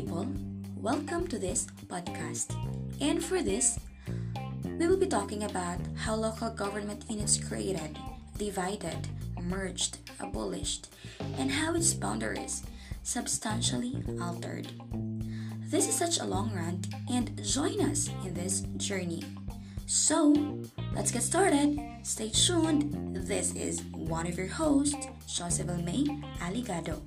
Welcome to this podcast. And for this, we will be talking about how local government units created, divided, merged, abolished, and how its boundaries substantially altered. This is such a long rant, and join us in this journey. So, let's get started. Stay tuned. This is one of your hosts, Joseph May Aligado.